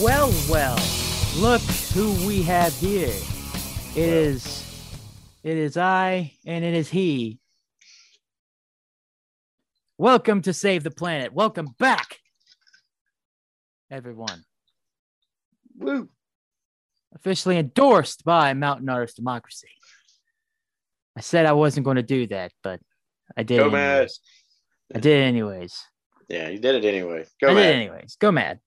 well, well, well. Look who we have here. It is, it is I and it is he. Welcome to Save the Planet. Welcome back, everyone. Woo. Officially endorsed by Mountain Artist Democracy. I said I wasn't going to do that, but I did. Go anyways. I did anyways. Yeah, you did it anyway. Go I mad. did anyways. Go mad.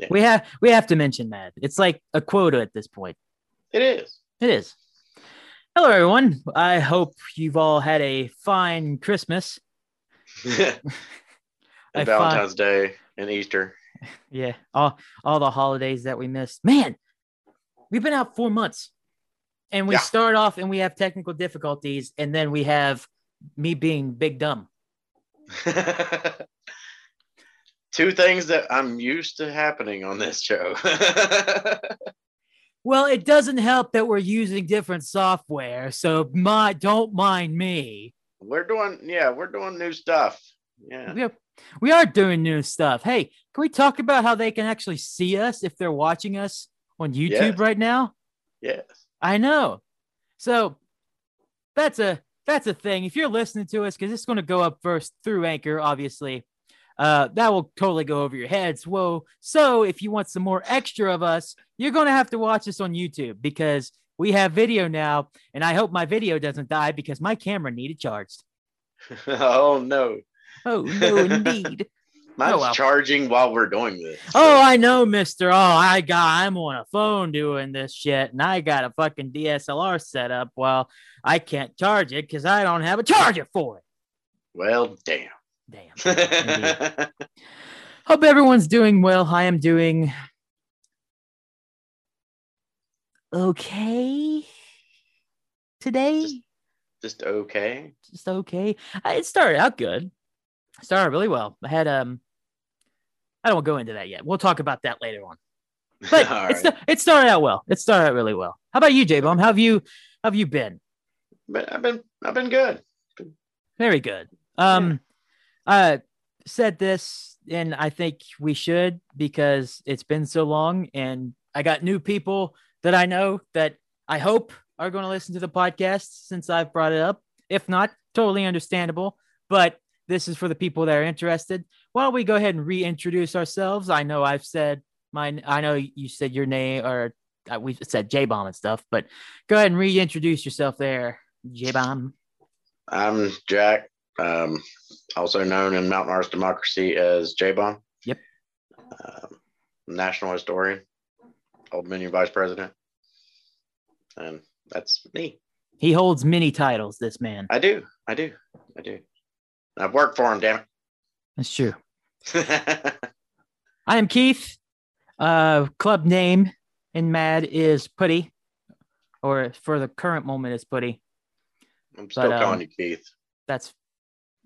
Yeah. We have we have to mention that. It's like a quota at this point. It is. It is. Hello, everyone. I hope you've all had a fine Christmas. and Valentine's Day and Easter. Yeah, all all the holidays that we missed. Man, we've been out four months, and we Yeah. start off and we have technical difficulties, and then we have me being big dumb. Two things that I'm used to happening on this show. Well, it doesn't help that we're using different software, so my don't mind me. we're doing, yeah, we're doing new stuff. Yeah. We are, we are doing new stuff. Hey, can we talk about how they can actually see us if they're watching us on YouTube Yes. right now? Yes. I know. So that's a that's a thing. If you're listening to us, because it's going to go up first through Anchor, obviously, uh, that will totally go over your heads. Whoa! So if you want some more extra of us, you're going to have to watch us on YouTube because we have video now, and I hope my video doesn't die because my camera needed charged. oh no. Oh no, indeed. Mine's Oh, well. charging while we're doing this. Oh, I know, Mister. Oh, I got. I'm on a phone doing this shit, and I got a fucking DSLR set up. Well, I can't charge it because I don't have a charger for it. well, damn. Damn. Hope everyone's doing well. I am doing okay today. Just- Just okay. Just okay. I, it started out good. Started really well. I had um. I don't go into that yet. We'll talk about that later on. But it, right. sta- it started out well. It started out really well. How about you, J Bomb? How have you how have you been? But I've been, I've been good. Very good. Um, I said this, and I think we should because it's been so long, and I got new people that I know that I hope are going to listen to the podcast since I've brought it up. If not, totally understandable. But this is for the people that are interested. Why don't we go ahead and reintroduce ourselves? I know I've said mine. I know you said your name, or uh, we said J Bomb and stuff. But go ahead and reintroduce yourself there, J Bomb. I'm Jack, um, also known in Mountain Arts Democracy as J-Bomb. Yep. Um, national historian, Old Dominion Vice President. And that's me. He holds many titles. This man. I do. I do. I do. I've worked for him, damn That's true. I am Keith. Uh, club name in Mad is Putty, or for the current moment is Putty. I'm still But, um, calling you Keith. That's,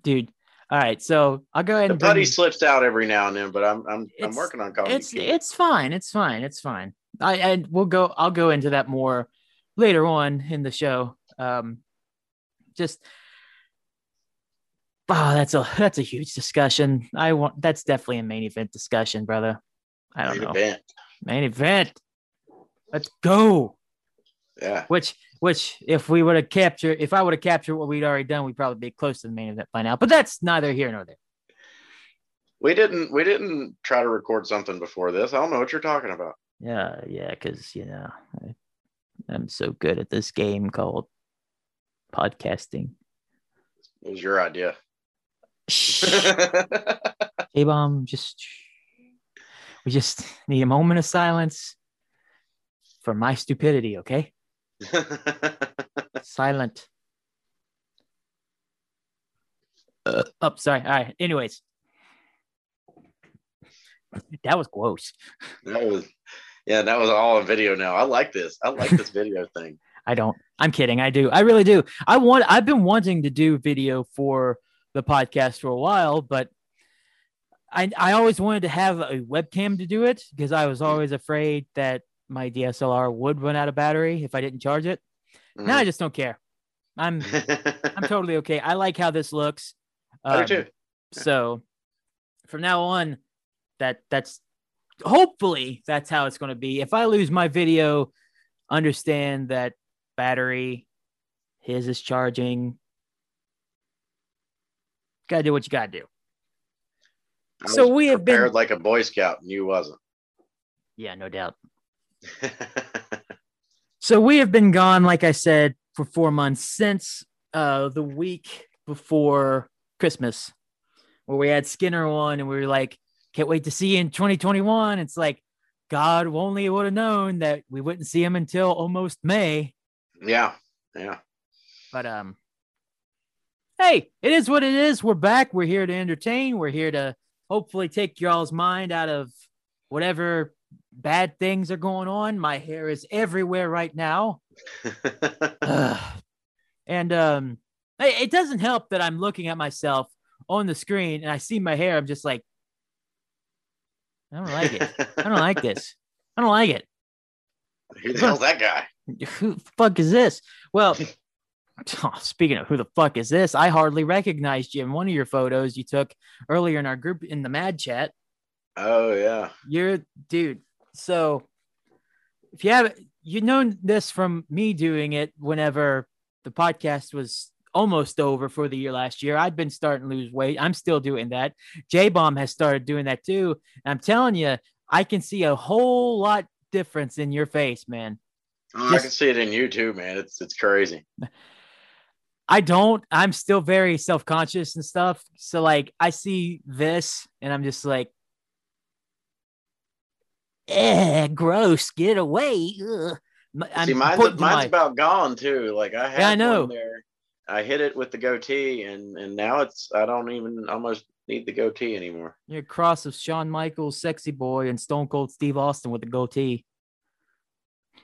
dude. All right, so I'll go ahead The and putty slips out every now and then, but I'm I'm, I'm working on calling It's it's fine. It's fine. It's fine. I and we'll go. I'll go into that more later on in the show. Um, just. Oh, that's a that's a huge discussion. I want that's definitely a main event discussion, brother. I don't Main know. event. Main event. Let's go. Yeah. Which, which, if we would have captured, if I would have captured what we'd already done, we'd probably be close to the main event by now. But that's neither here nor there. We didn't we didn't try to record something before this. I don't know what you're talking about. Yeah, yeah, because you know, I, I'm so good at this game called podcasting. It was your idea. Hey, bomb, just we just need a moment of silence for my stupidity. Okay, silent. Uh, oh, sorry. All right. Anyways, that was gross. that was yeah, that was all on video now. I like this. I like this video thing. I don't. I'm kidding. I do. I really do. I want. I've been wanting to do video for the podcast for a while, but I I always wanted to have a webcam to do it because I was always afraid that my DSLR would run out of battery if I didn't charge it. Now I Mhm. just don't care. I'm I'm totally okay. I like how this looks. I do Um, too. So from now on, that that's hopefully that's how it's going to be. If I lose my video, understand that battery, his is charging. Gotta do what you gotta do. I so was we have been- prepared like a Boy Scout, and you wasn't. Yeah, no doubt. So we have been gone, like I said, for four months since uh the week before Christmas, where we had Skinner on, and we were like, "Can't wait to see you in 2021." It's like God only would have known that we wouldn't see him until almost May. yeah, yeah. But um, hey, it is what it is. We're back. We're here to entertain. We're here to hopefully take y'all's mind out of whatever bad things are going on. My hair is everywhere right now. And um it it doesn't help that i'm looking at myself on the screen and i see my hair i'm just like i don't like it i don't like this i don't like it Who the hell's that guy? who the fuck is this well speaking of who the fuck is this i hardly recognized you in one of your photos you took earlier in our group in the mad chat Oh yeah. You're dude. So if you have you know this from me doing it whenever the podcast was almost over for the year last year. I'd been starting to lose weight. I'm still doing that. J Bomb has started doing that too. And I'm telling you, I can see a whole lot difference in your face, man. Oh, I can see it in you too, man. It's it's crazy. I don't. I'm still very self conscious and stuff. So like, I see this, and I'm just like, eh, gross. Get away. Ugh. I'm see, mine's, mine's my- about gone too. Like I had Yeah, I know. one there. I hit it with the goatee, and and now it's I don't even almost need the goatee anymore. You're a cross of Shawn Michaels, Sexy Boy, and Stone Cold Steve Austin with a goatee.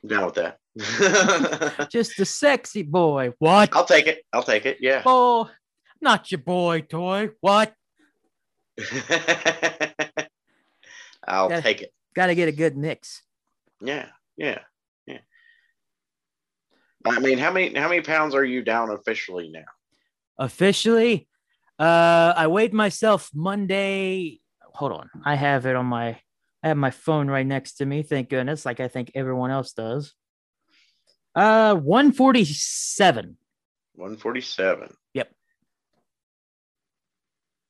Down with that. Just a sexy boy. What? I'll take it. I'll take it. Yeah. Oh, not your boy toy. What? I'll Yeah. take it. Got to get a good mix. Yeah, yeah, yeah. I mean, how many how many pounds are you down officially now? Officially, uh, I weighed myself Monday. Hold on, I have it on my. I have my phone right next to me. Thank goodness, like I think everyone else does. Uh, one forty-seven, One forty seven. Yep.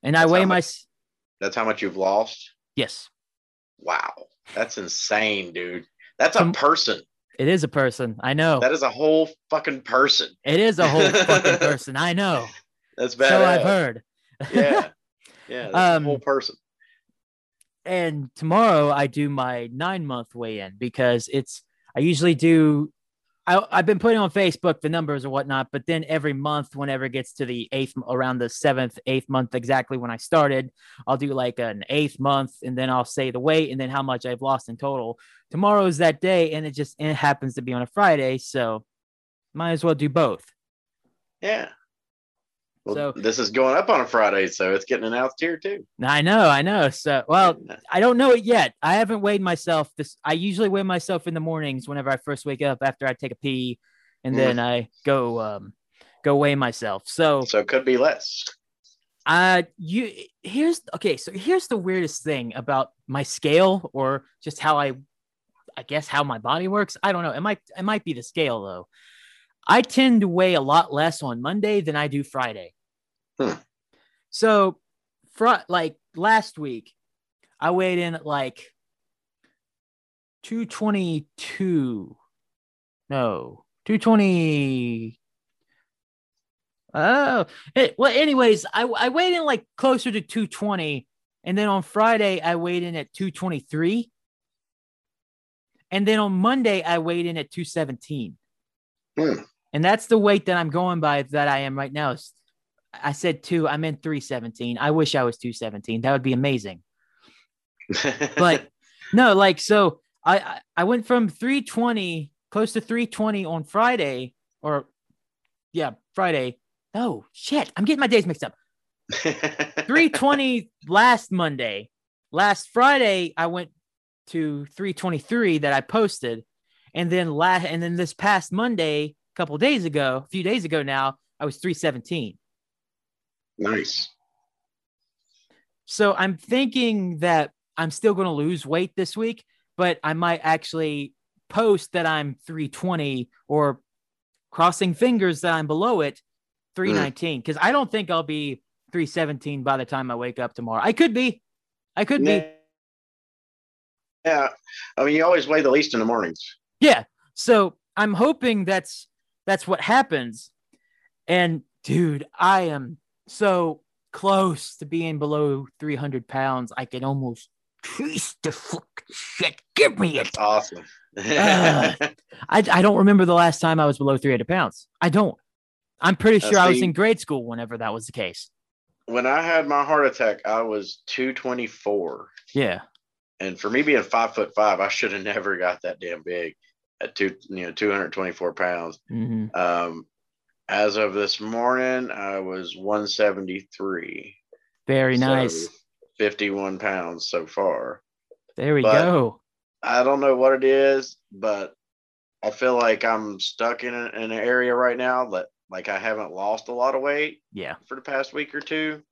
and I weigh how my. much- That's how much you've lost. Yes, Wow, that's insane, dude. That's a person. it is a person. I know. That is a whole fucking person. It is a whole fucking person. I know. That's bad. So I've heard. Yeah, yeah. That's Um, a whole person. and tomorrow I do my nine month weigh in because it's I usually do. I, I've been putting on Facebook the numbers or whatnot, but then every month, whenever it gets to the eighth, around the seventh, eighth month, exactly when I started, I'll do like an eighth month, and then I'll say the weight and then how much I've lost in total. Tomorrow is that day, and it just it happens to be on a Friday, so might as well do both. Yeah. Well, So- this is going up on a Friday, so it's getting announced here too. I know, I know. So, well, I don't know it yet. I haven't weighed myself. This I usually weigh myself in the mornings whenever I first wake up after I take a pee, and Mhm. then I go um go weigh myself. So so it could be less. uh you here's okay, so here's the weirdest thing about my scale or just how I I guess how my body works. I don't know. It might it might be the scale though. I tend to weigh a lot less on Monday than I do Friday. Hmm. So fr- like last week, I weighed in at like 222. No, 220. Oh, eh, well, anyways, I, I weighed in like closer to 220. And then on Friday, I weighed in at 223. And then on Monday, I weighed in at 217. And that's the weight that I'm going by that I am right now. I said two, I meant 317. I wish I was 217. That would be amazing. But no, like so I I- I went from 320 close to 320 on Friday or yeah, Friday. No, shit. I'm getting my days mixed up. 320 last Monday. Last Friday I went to 323 that I posted. And then last and then this past Monday a couple days ago, a few days ago now, I was 317. Nice. So I'm thinking that I'm still going to lose weight this week, but I might actually post that I'm 320 or crossing fingers that I'm below it 319 because mm. I don't think I'll be 317 by the time I wake up tomorrow. I could be. I could be. Yeah. I mean, you always weigh the least in the mornings. Yeah. So I'm hoping that's that's what happens. And dude, I am so close to being below 300 pounds. I can almost taste the fucking shit. Give me it. That's awesome. uh, I, I don't remember the last time I was below 300 pounds. I don't. I'm pretty sure I was in grade school whenever that was the case. When I had my heart attack, I was 224. Yeah. And for me being five foot five, I should have never got that damn big at two, you know, 224 pounds. Mm-hmm. Um, as of this morning, I was 173. Very so nice. 51 pounds so far. There we but go. I don't know what it is, but I feel like I'm stuck in, a, in an area right now that like I haven't lost a lot of weight. Yeah. For the past week or two,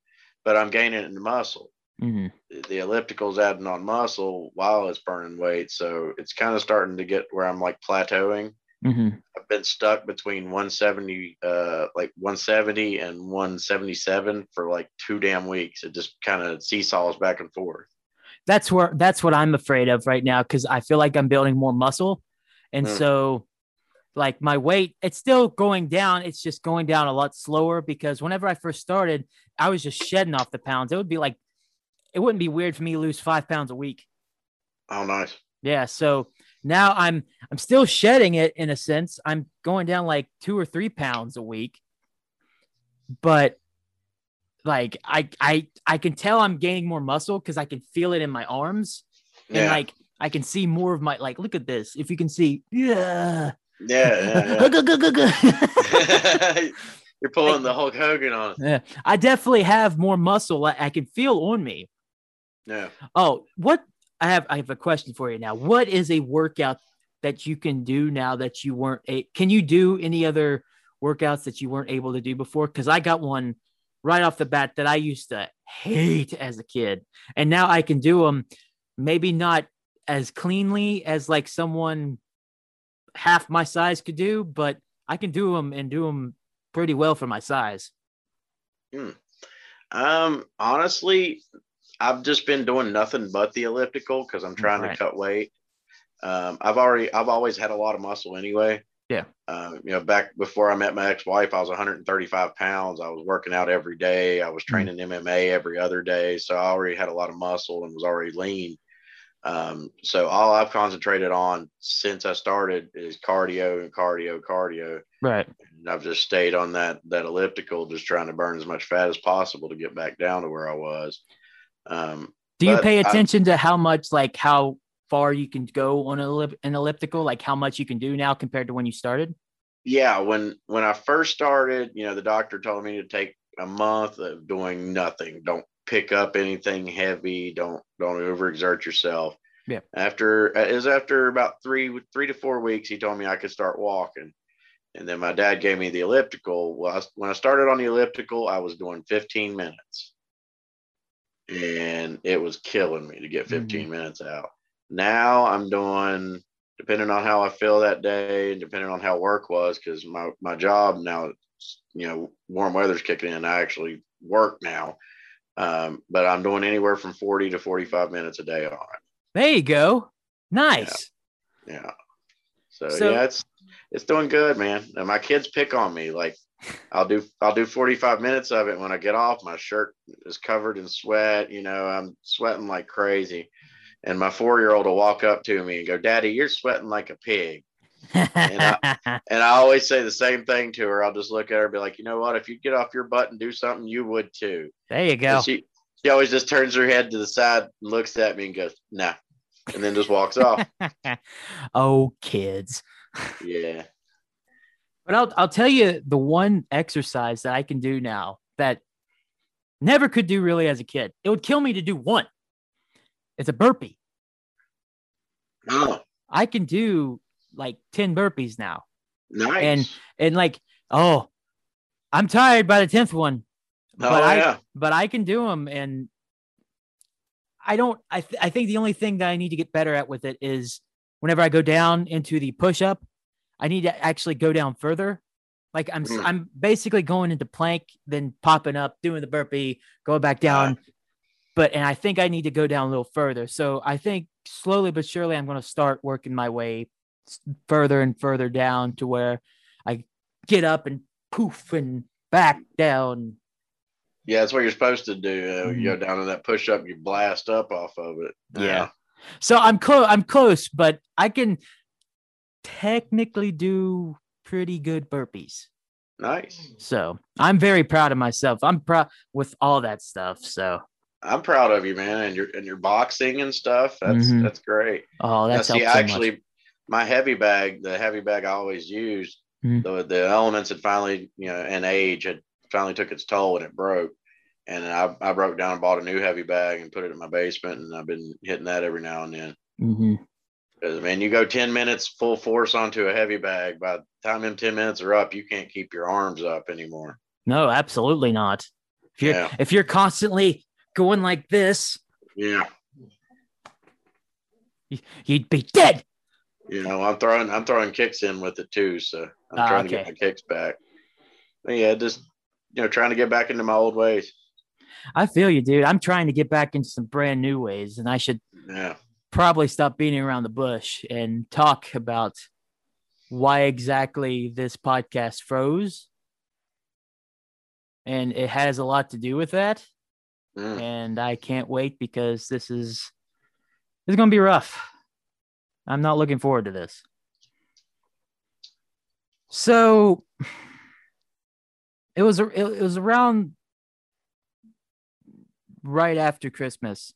but I'm gaining in muscle. Mm-hmm. The, elliptical's adding on muscle while it's burning weight, so it's kind of starting to get where I'm like plateauing. Mm-hmm. I've been stuck between 170, uh, like 170 and 177 for like two damn weeks. It just kind of seesaws back and forth. That's where that's what I'm afraid of right now because I feel like I'm building more muscle, and mm. so like my weight it's still going down. It's just going down a lot slower because whenever I first started, I was just shedding off the pounds. It would be like it wouldn't be weird for me to lose five pounds a week. Oh, nice. Yeah. So now I'm I'm still shedding it in a sense. I'm going down like two or three pounds a week, but like I I I can tell I'm gaining more muscle because I can feel it in my arms, yeah. and like I can see more of my like. Look at this. If you can see, yeah, yeah. yeah. You're pulling the Hulk Hogan on. Yeah, I definitely have more muscle. I, I can feel on me. Yeah. Oh, what I have I have a question for you now. What is a workout that you can do now that you weren't a can you do any other workouts that you weren't able to do before? Because I got one right off the bat that I used to hate as a kid. And now I can do them maybe not as cleanly as like someone half my size could do, but I can do them and do them pretty well for my size. Hmm. Um, honestly, I've just been doing nothing but the elliptical because I'm trying right. to cut weight. Um, I've already, I've always had a lot of muscle anyway. Yeah. Um, you know, back before I met my ex-wife, I was 135 pounds. I was working out every day. I was mm. training mm-hmm. MMA every other day. So I already had a lot of muscle and was already lean. Um, so all I've concentrated on since I started is cardio and cardio, cardio. Right. And I've just stayed on that that elliptical, just trying to burn as much fat as possible to get back down to where I was. Um, Do you pay attention I, to how much, like how far you can go on an elliptical, like how much you can do now compared to when you started? Yeah, when when I first started, you know, the doctor told me to take a month of doing nothing. Don't pick up anything heavy. Don't don't overexert yourself. Yeah. After it was after about three three to four weeks, he told me I could start walking. And then my dad gave me the elliptical. Well, I, when I started on the elliptical, I was doing 15 minutes and it was killing me to get 15 mm-hmm. minutes out. Now I'm doing, depending on how I feel that day and depending on how work was, because my, my job now, you know, warm weather's kicking in. I actually work now, um, but I'm doing anywhere from 40 to 45 minutes a day on it. There you go. Nice. Yeah. yeah. So, so yeah, it's it's doing good, man. And my kids pick on me like I'll do I'll do 45 minutes of it when I get off. My shirt is covered in sweat. You know, I'm sweating like crazy. And my four year old will walk up to me and go, Daddy, you're sweating like a pig. and, I, and I always say the same thing to her. I'll just look at her and be like, you know what? If you get off your butt and do something, you would too. There you go. And she she always just turns her head to the side, and looks at me and goes, nah. And then just walks off. oh, kids. Yeah. But I'll I'll tell you the one exercise that I can do now that never could do really as a kid. It would kill me to do one. It's a burpee. Oh. I can do like 10 burpees now. Nice. And and like, oh, I'm tired by the tenth one, oh, but yeah. I but I can do them, and I don't. I th- I think the only thing that I need to get better at with it is whenever I go down into the push up, I need to actually go down further. Like I'm Mm. I'm basically going into plank, then popping up, doing the burpee, going back down. But and I think I need to go down a little further. So I think slowly but surely I'm going to start working my way further and further down to where I get up and poof and back down. Yeah, that's what you're supposed to do. Uh, Mhm. You go down in that push up, you blast up off of it. Yeah. So I'm close. I'm close, but I can technically do pretty good burpees. Nice. So I'm very proud of myself. I'm proud with all that stuff. So I'm proud of you, man, and your and your boxing and stuff. That's Mhm. that's great. oh, that's see, so actually, much. my heavy bag, the heavy bag I always used, Mhm. the the elements had finally, you know, and age had finally took its toll and it broke. And I, I broke down and bought a new heavy bag and put it in my basement, and I've been hitting that every now and then. Mhm. Because man, you go 10 minutes full force onto a heavy bag. By the time them 10 minutes are up, you can't keep your arms up anymore. No, absolutely not. If you're Yeah. if you're constantly going like this, Yeah. you'd be dead. You know, I'm throwing I'm throwing kicks in with it too. So I'm Ah, trying to get my kicks back. But yeah, just you know, trying to get back into my old ways. I feel you, dude. I'm trying to get back into some brand new ways, and I should Yeah. Probably stop beating around the bush and talk about why exactly this podcast froze. And it has a lot to do with that. Mm. And I can't wait because this is this is gonna be rough. I'm not looking forward to this. So it was it was around right after Christmas.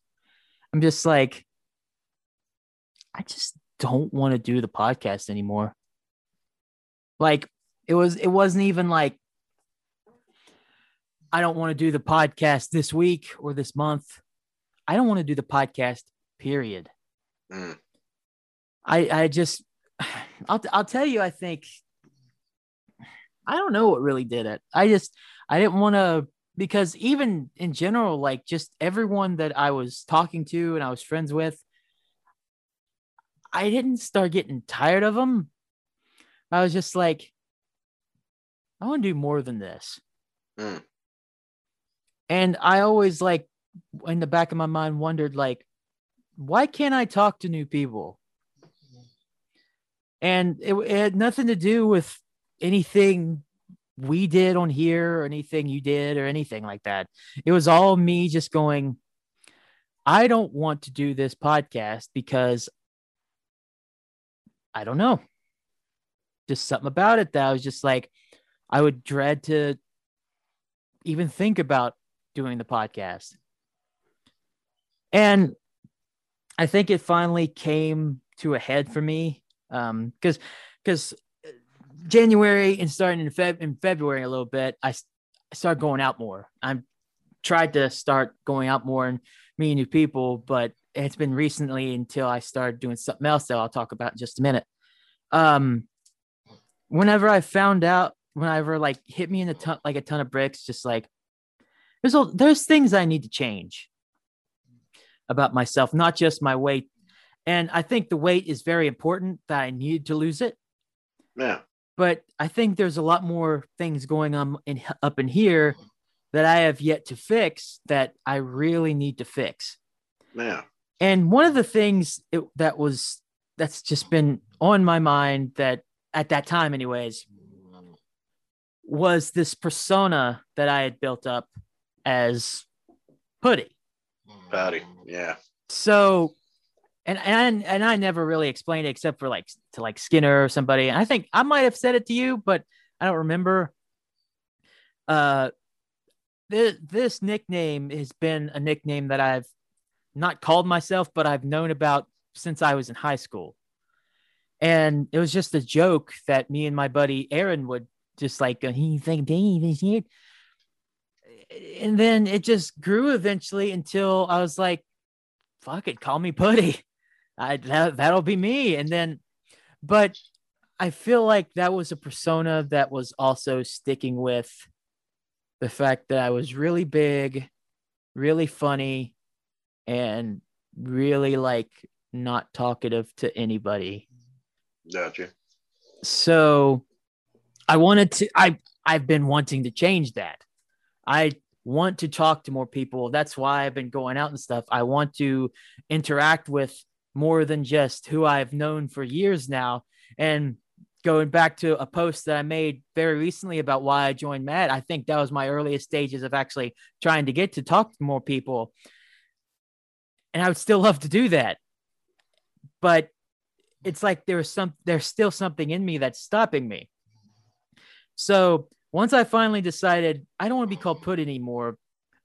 I'm just like I just don't want to do the podcast anymore. Like it was it wasn't even like I don't want to do the podcast this week or this month. I don't want to do the podcast period. Mm. I I just I'll I'll tell you I think I don't know what really did it. I just I didn't want to because even in general like just everyone that I was talking to and I was friends with I didn't start getting tired of them. I was just like I want to do more than this. Mm. And I always like in the back of my mind wondered like why can't I talk to new people? And it, it had nothing to do with anything we did on here or anything you did or anything like that. It was all me just going, I don't want to do this podcast because I don't know. Just something about it that I was just like, I would dread to even think about doing the podcast. And I think it finally came to a head for me. Um, because because January and starting in Feb in February a little bit, I started going out more. I'm tried to start going out more and meeting new people, but it's been recently until I started doing something else that I'll talk about in just a minute. Um, whenever I found out, whenever like hit me in a ton like a ton of bricks, just like there's all there's things I need to change about myself, not just my weight. And I think the weight is very important that I need to lose it Yeah. but I think there's a lot more things going on in up in here that I have yet to fix that I really need to fix. Yeah. And one of the things it, that was that's just been on my mind that at that time, anyways, was this persona that I had built up as Hoodie. Putty. Yeah. So, and and and I never really explained it except for like to like Skinner or somebody. And I think I might have said it to you, but I don't remember. Uh, this this nickname has been a nickname that I've not called myself, but I've known about since I was in high school. And it was just a joke that me and my buddy Aaron would just like, he think Dave is here. And then it just grew eventually until I was like, fuck it, call me Putty. I that, that'll be me. And then, but I feel like that was a persona that was also sticking with the fact that I was really big, really funny, and really like not talkative to anybody. Gotcha. So I wanted to I I've been wanting to change that. I want to talk to more people. That's why I've been going out and stuff. I want to interact with more than just who I've known for years now. And going back to a post that I made very recently about why I joined Mad, I think that was my earliest stages of actually trying to get to talk to more people. And I would still love to do that. But it's like there's some there's still something in me that's stopping me. So once I finally decided I don't want to be called put anymore,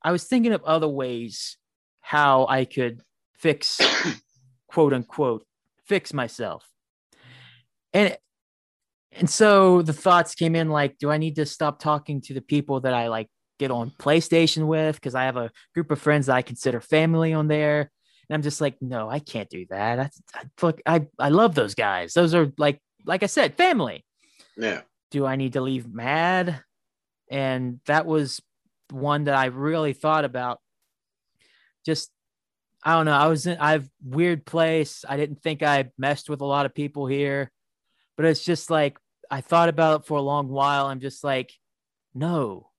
I was thinking of other ways how I could fix quote unquote fix myself. And and so the thoughts came in like, do I need to stop talking to the people that I like get on PlayStation with? Because I have a group of friends that I consider family on there. And I'm just like, no, I can't do that. I, I, I, I love those guys. Those are like, like I said, family. Yeah do I need to leave mad? And that was one that I really thought about. Just, I don't know. I was in, I've weird place. I didn't think I messed with a lot of people here, but it's just like, I thought about it for a long while. I'm just like, no,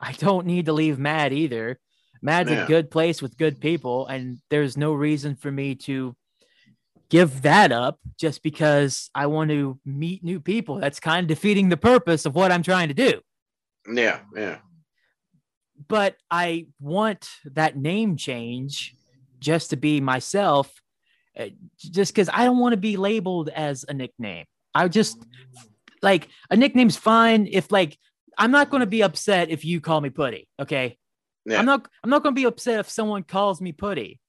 I don't need to leave mad either. Mad's yeah. a good place with good people, and there's no reason for me to give that up just because I want to meet new people. That's kind of defeating the purpose of what I'm trying to do. Yeah, yeah. But I want that name change just to be myself, uh, just because I don't want to be labeled as a nickname. I just like a nickname's fine if like I'm not going to be upset if you call me Putty. Okay. Yeah. I'm not. I'm not going to be upset if someone calls me Putty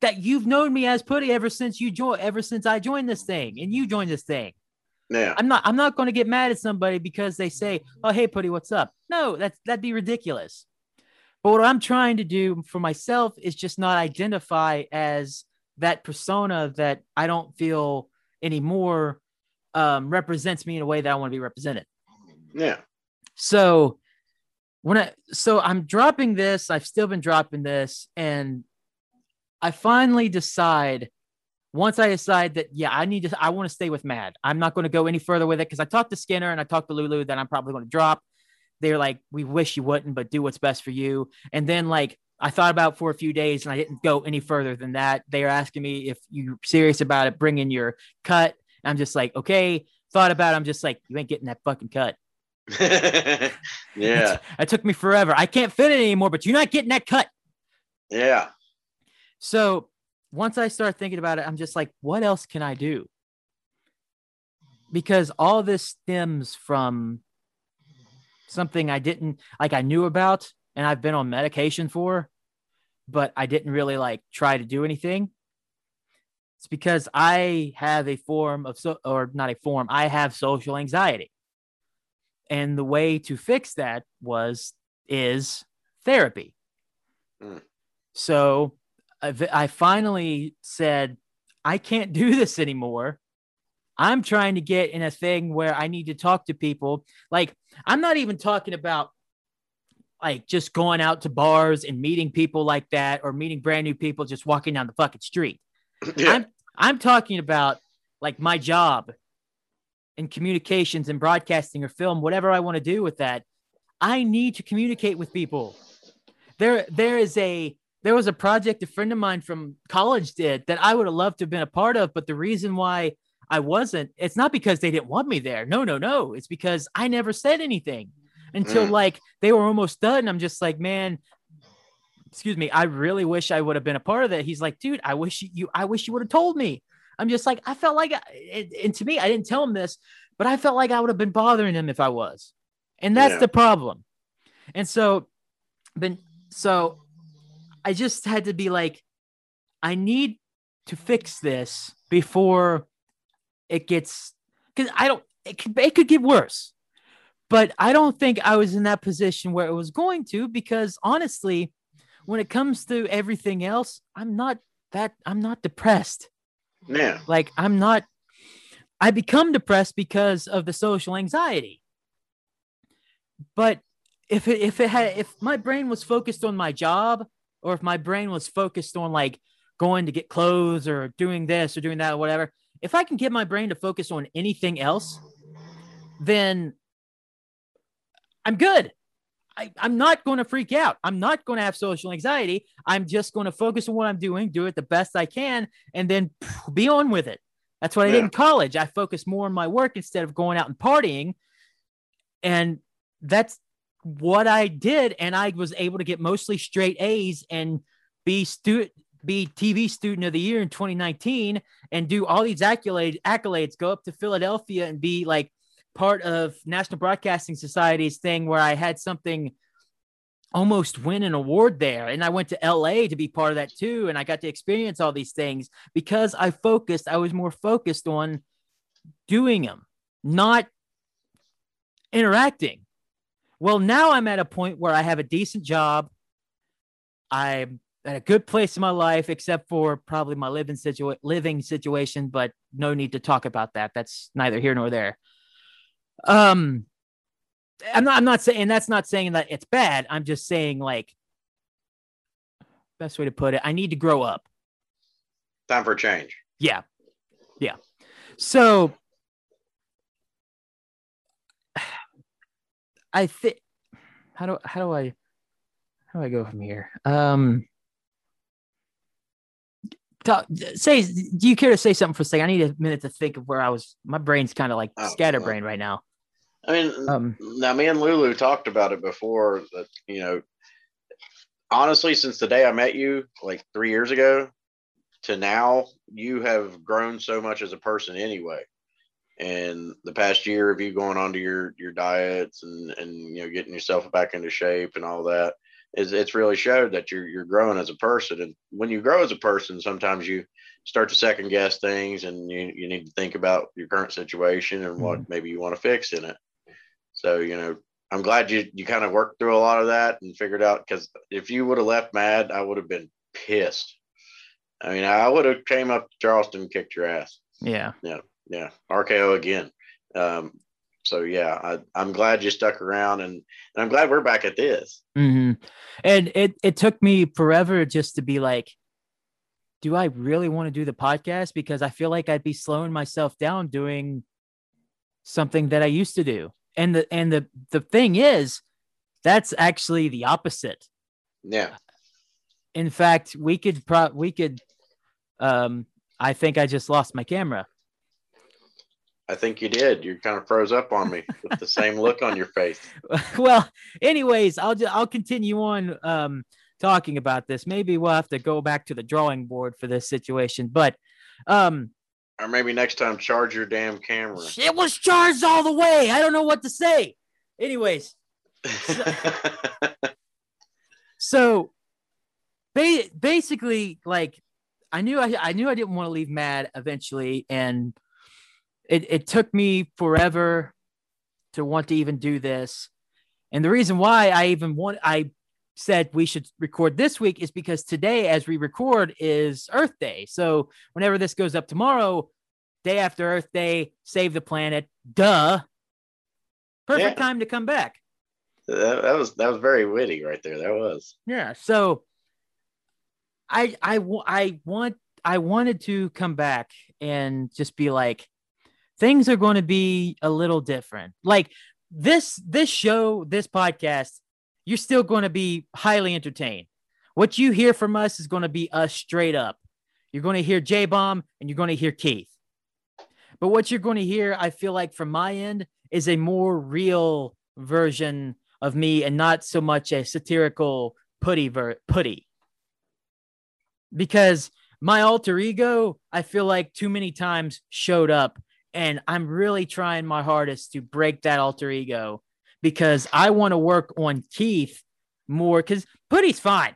that you've known me as Putty ever since you joined, ever since I joined this thing and you joined this thing. Yeah. I'm not I'm not going to get mad at somebody because they say, "Oh, hey Putty, what's up?" No, that's that'd be ridiculous. But what I'm trying to do for myself is just not identify as that persona that I don't feel anymore um, represents me in a way that I want to be represented. Yeah. So when I so I'm dropping this, I've still been dropping this, and I finally decide once I decide that, yeah, I need to, I want to stay with Mad. I'm not going to go any further with it because I talked to Skinner and I talked to Lulu that I'm probably going to drop. They're like, we wish you wouldn't, but do what's best for you. And then, like, I thought about for a few days and I didn't go any further than that. They are asking me if you're serious about it, bring in your cut. I'm just like, okay. Thought about it. I'm just like, you ain't getting that fucking cut. yeah. It took me forever. I can't fit it anymore, but you're not getting that cut. Yeah. So once I start thinking about it, I'm just like, what else can I do? Because all this stems from something I didn't like, I knew about and I've been on medication for, but I didn't really like try to do anything. It's because I have a form of so, or not a form, I have social anxiety. And the way to fix that was, is therapy. Mm. So I finally said, I can't do this anymore. I'm trying to get in a thing where I need to talk to people. Like, I'm not even talking about like just going out to bars and meeting people like that or meeting brand new people just walking down the fucking street. Yeah. I'm I'm talking about like my job in communications and broadcasting or film, whatever I want to do with that. I need to communicate with people. There there is a there was a project a friend of mine from college did that I would have loved to have been a part of, but the reason why I wasn't, it's not because they didn't want me there. No, no, no. It's because I never said anything until mm. like they were almost done. I'm just like, man, excuse me, I really wish I would have been a part of that. He's like, dude, I wish you, I wish you would have told me. I'm just like, I felt like, I, and to me, I didn't tell him this, but I felt like I would have been bothering him if I was. And that's yeah. the problem. And so, then, so I just had to be like, I need to fix this before it gets because I don't it could, it could get worse. But I don't think I was in that position where it was going to because honestly, when it comes to everything else, I'm not that I'm not depressed. Yeah. Like I'm not I become depressed because of the social anxiety. But if it if it had if my brain was focused on my job or if my brain was focused on like going to get clothes or doing this or doing that or whatever, if I can get my brain to focus on anything else, then I'm good. I, am not going to freak out. I'm not going to have social anxiety. I'm just going to focus on what I'm doing, do it the best I can, and then be on with it. That's what I did in college. I focused more on my work instead of going out and partying. And that's what I did. And I was able to get mostly straight A's and be student be TV student of the year in 2019 and do all these accolades, accolades, go up to Philadelphia and be like part of National Broadcasting Society's thing where I had something almost win an award there. And I went to LA to be part of that too. And I got to experience all these things because I focused, I was more focused on doing them, not interacting. Well, now I'm at a point where I have a decent job. I'm at a good place in my life, except for probably my living situa- living situation, but no need to talk about that. That's neither here nor there. Um, I'm not. I'm not saying that's not saying that it's bad. I'm just saying like best way to put it. I need to grow up. Time for change. Yeah, yeah. So I think how do how do I how do I go from here? Um talk, say do you care to say something for a second? I need a minute to think of where I was my brain's kind of like oh, scatterbrain right now. I mean, um, now me and Lulu talked about it before that, you know, honestly, since the day I met you, like three years ago to now, you have grown so much as a person anyway. And the past year of you going on to your, your diets and, and, you know, getting yourself back into shape and all that is it's really showed that you're, you're growing as a person. And when you grow as a person, sometimes you, start to second guess things and you, you need to think about your current situation and what mm-hmm. maybe you want to fix in it so, you know, I'm glad you, you kind of worked through a lot of that and figured out because if you would have left mad, I would have been pissed. I mean, I would have came up to Charleston and kicked your ass. Yeah. Yeah. Yeah. RKO again. Um, so yeah, I, am glad you stuck around and, and, I'm glad we're back at this. Mm-hmm. And it, it took me forever just to be like, do I really want to do the podcast? Because I feel like I'd be slowing myself down doing something that I used to do and the and the the thing is that's actually the opposite. Yeah. In fact we could pro we could um i think i just lost my camera. I think you did. You kind of froze up on me with the same look on your face. Well anyways i'll just i'll continue on um talking about this. Maybe we'll have to go back to the drawing board for this situation but um or maybe next time, charge your damn camera. It was charged all the way. I don't know what to say. Anyways. So, so ba- basically, like, I knew I, I knew I didn't want to leave Mad eventually, and it, it took me forever to want to even do this. And the reason why I even want I said we should record this week is because today, as we record, is Earth Day. So whenever this goes up tomorrow, day after Earth Day, save the planet. Duh. Perfect yeah. time to come back. That, that, was that was very witty right there. That was. Yeah. So I I I want I wanted to come back and just be like things are going to be a little different. Like this this show, this podcast you're still going to be highly entertained. What you hear from us is going to be us straight up. You're going to hear J Bomb and you're going to hear Keith. But what you're going to hear, I feel like from my end, is a more real version of me and not so much a satirical putty ver- putty. Because my alter ego, I feel like too many times showed up and I'm really trying my hardest to break that alter ego because I want to work on Keith more because Putty's fine.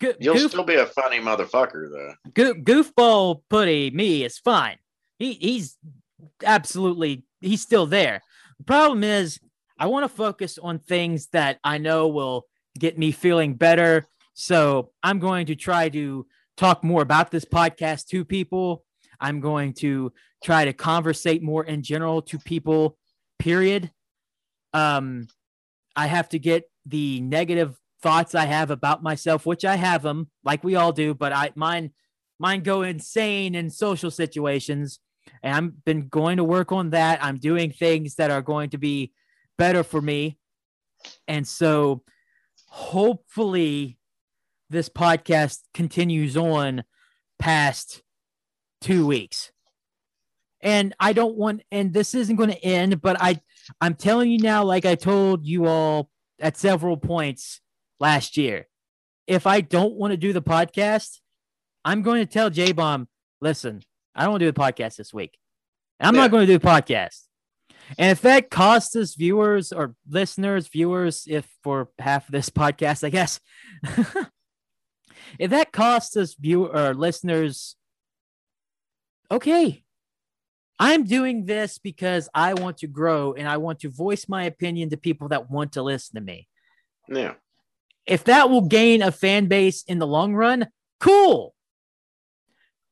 Go- You'll goof- still be a funny motherfucker though. Go- goofball Putty, me is fine. He he's absolutely he's still there. The problem is I want to focus on things that I know will get me feeling better. So I'm going to try to talk more about this podcast to people. I'm going to try to conversate more in general to people, period. Um, I have to get the negative thoughts I have about myself, which I have them, like we all do, but I mine mine go insane in social situations. And I've been going to work on that. I'm doing things that are going to be better for me. And so hopefully this podcast continues on past two weeks. And I don't want, and this isn't going to end, but I, I'm telling you now, like I told you all at several points last year, if I don't want to do the podcast, I'm going to tell J Bomb, listen, I don't want to do the podcast this week. I'm yeah. not going to do the podcast. And if that costs us viewers or listeners, viewers, if for half of this podcast, I guess, if that costs us viewer or listeners, okay. I'm doing this because I want to grow and I want to voice my opinion to people that want to listen to me. Yeah. If that will gain a fan base in the long run, cool.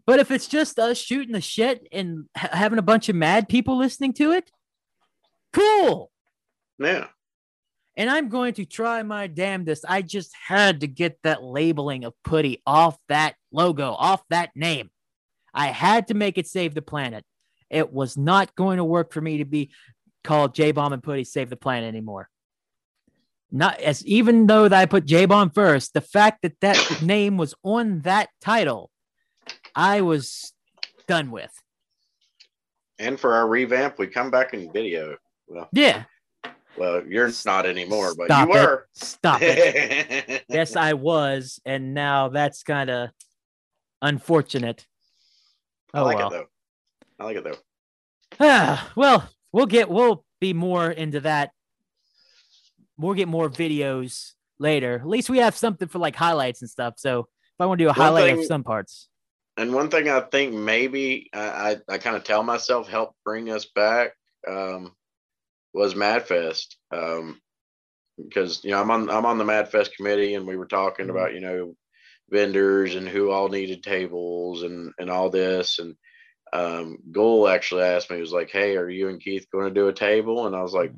But if it's just us shooting the shit and ha- having a bunch of mad people listening to it, cool. Yeah. And I'm going to try my damnedest. I just had to get that labeling of putty off that logo, off that name. I had to make it save the planet. It was not going to work for me to be called J Bomb and Putty Save the Planet anymore. Not as even though that I put J Bomb first, the fact that that name was on that title, I was done with. And for our revamp, we come back in video. Well, yeah. Well, you're not anymore, but Stop you were. It. Stop it. yes, I was, and now that's kind of unfortunate. Oh, I like oh, well. I like it though. Ah, well, we'll get we'll be more into that. We'll get more videos later. At least we have something for like highlights and stuff. So if I want to do a one highlight thing, of some parts. And one thing I think maybe I, I, I kind of tell myself help bring us back. Um, was MadFest. Um, because you know I'm on I'm on the MadFest committee, and we were talking mm-hmm. about you know vendors and who all needed tables and and all this. And um, Goal actually asked me, he was like, "Hey, are you and Keith going to do a table?" And I was like,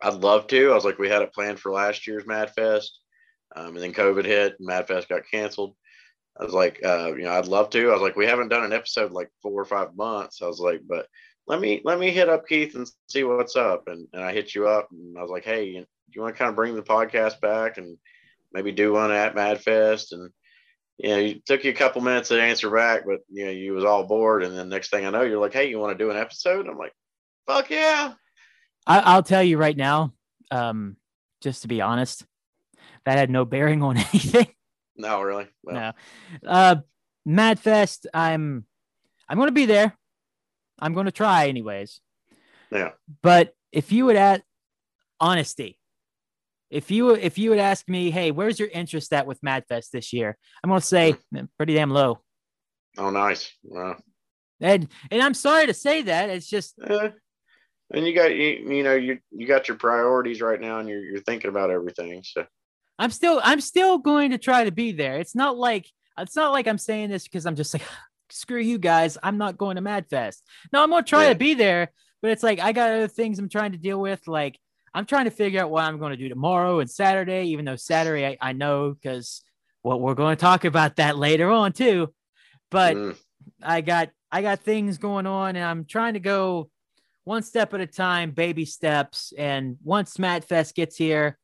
"I'd love to." I was like, "We had it planned for last year's MadFest, um, and then COVID hit, and MadFest got canceled." I was like, uh, you know, I'd love to. I was like, we haven't done an episode like four or five months. I was like, but let me let me hit up Keith and see what's up. And, and I hit you up and I was like, hey, you, you want to kind of bring the podcast back and maybe do one at MadFest? And you know, it took you a couple minutes to answer back, but you know, you was all bored. And then next thing I know, you're like, hey, you want to do an episode? I'm like, fuck yeah. I, will tell you right now, um, just to be honest, that had no bearing on anything. No, really. Well. No. Uh, MadFest, I'm I'm going to be there. I'm going to try anyways. Yeah. But if you would add honesty, if you if you would ask me, hey, where's your interest at with MadFest this year? I'm going to say hmm. pretty damn low. Oh, nice. Wow. And and I'm sorry to say that. It's just. Uh, and you got you you know you you got your priorities right now, and you're you're thinking about everything. So. I'm still I'm still going to try to be there. It's not like it's not like I'm saying this because I'm just like screw you guys, I'm not going to MadFest. No, I'm gonna try yeah. to be there, but it's like I got other things I'm trying to deal with. Like I'm trying to figure out what I'm going to do tomorrow and Saturday, even though Saturday I, I know because well, we're going to talk about that later on too. But mm. I got I got things going on, and I'm trying to go one step at a time, baby steps. And once MadFest gets here,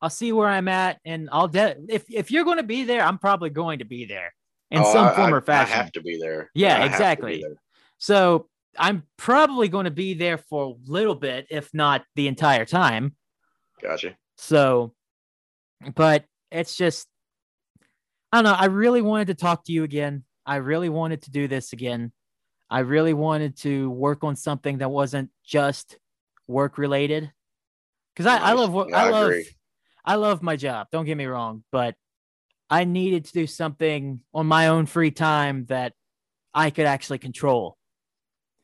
I'll see where I'm at, and I'll de- if if you're going to be there, I'm probably going to be there in oh, some I, form or fashion. I have to be there. Yeah, I exactly. There. So I'm probably going to be there for a little bit, if not the entire time. Gotcha. So, but it's just, I don't know. I really wanted to talk to you again. I really wanted to do this again. I really wanted to work on something that wasn't just work related. Because I, I love what I, I love. I love my job. Don't get me wrong, but I needed to do something on my own free time that I could actually control.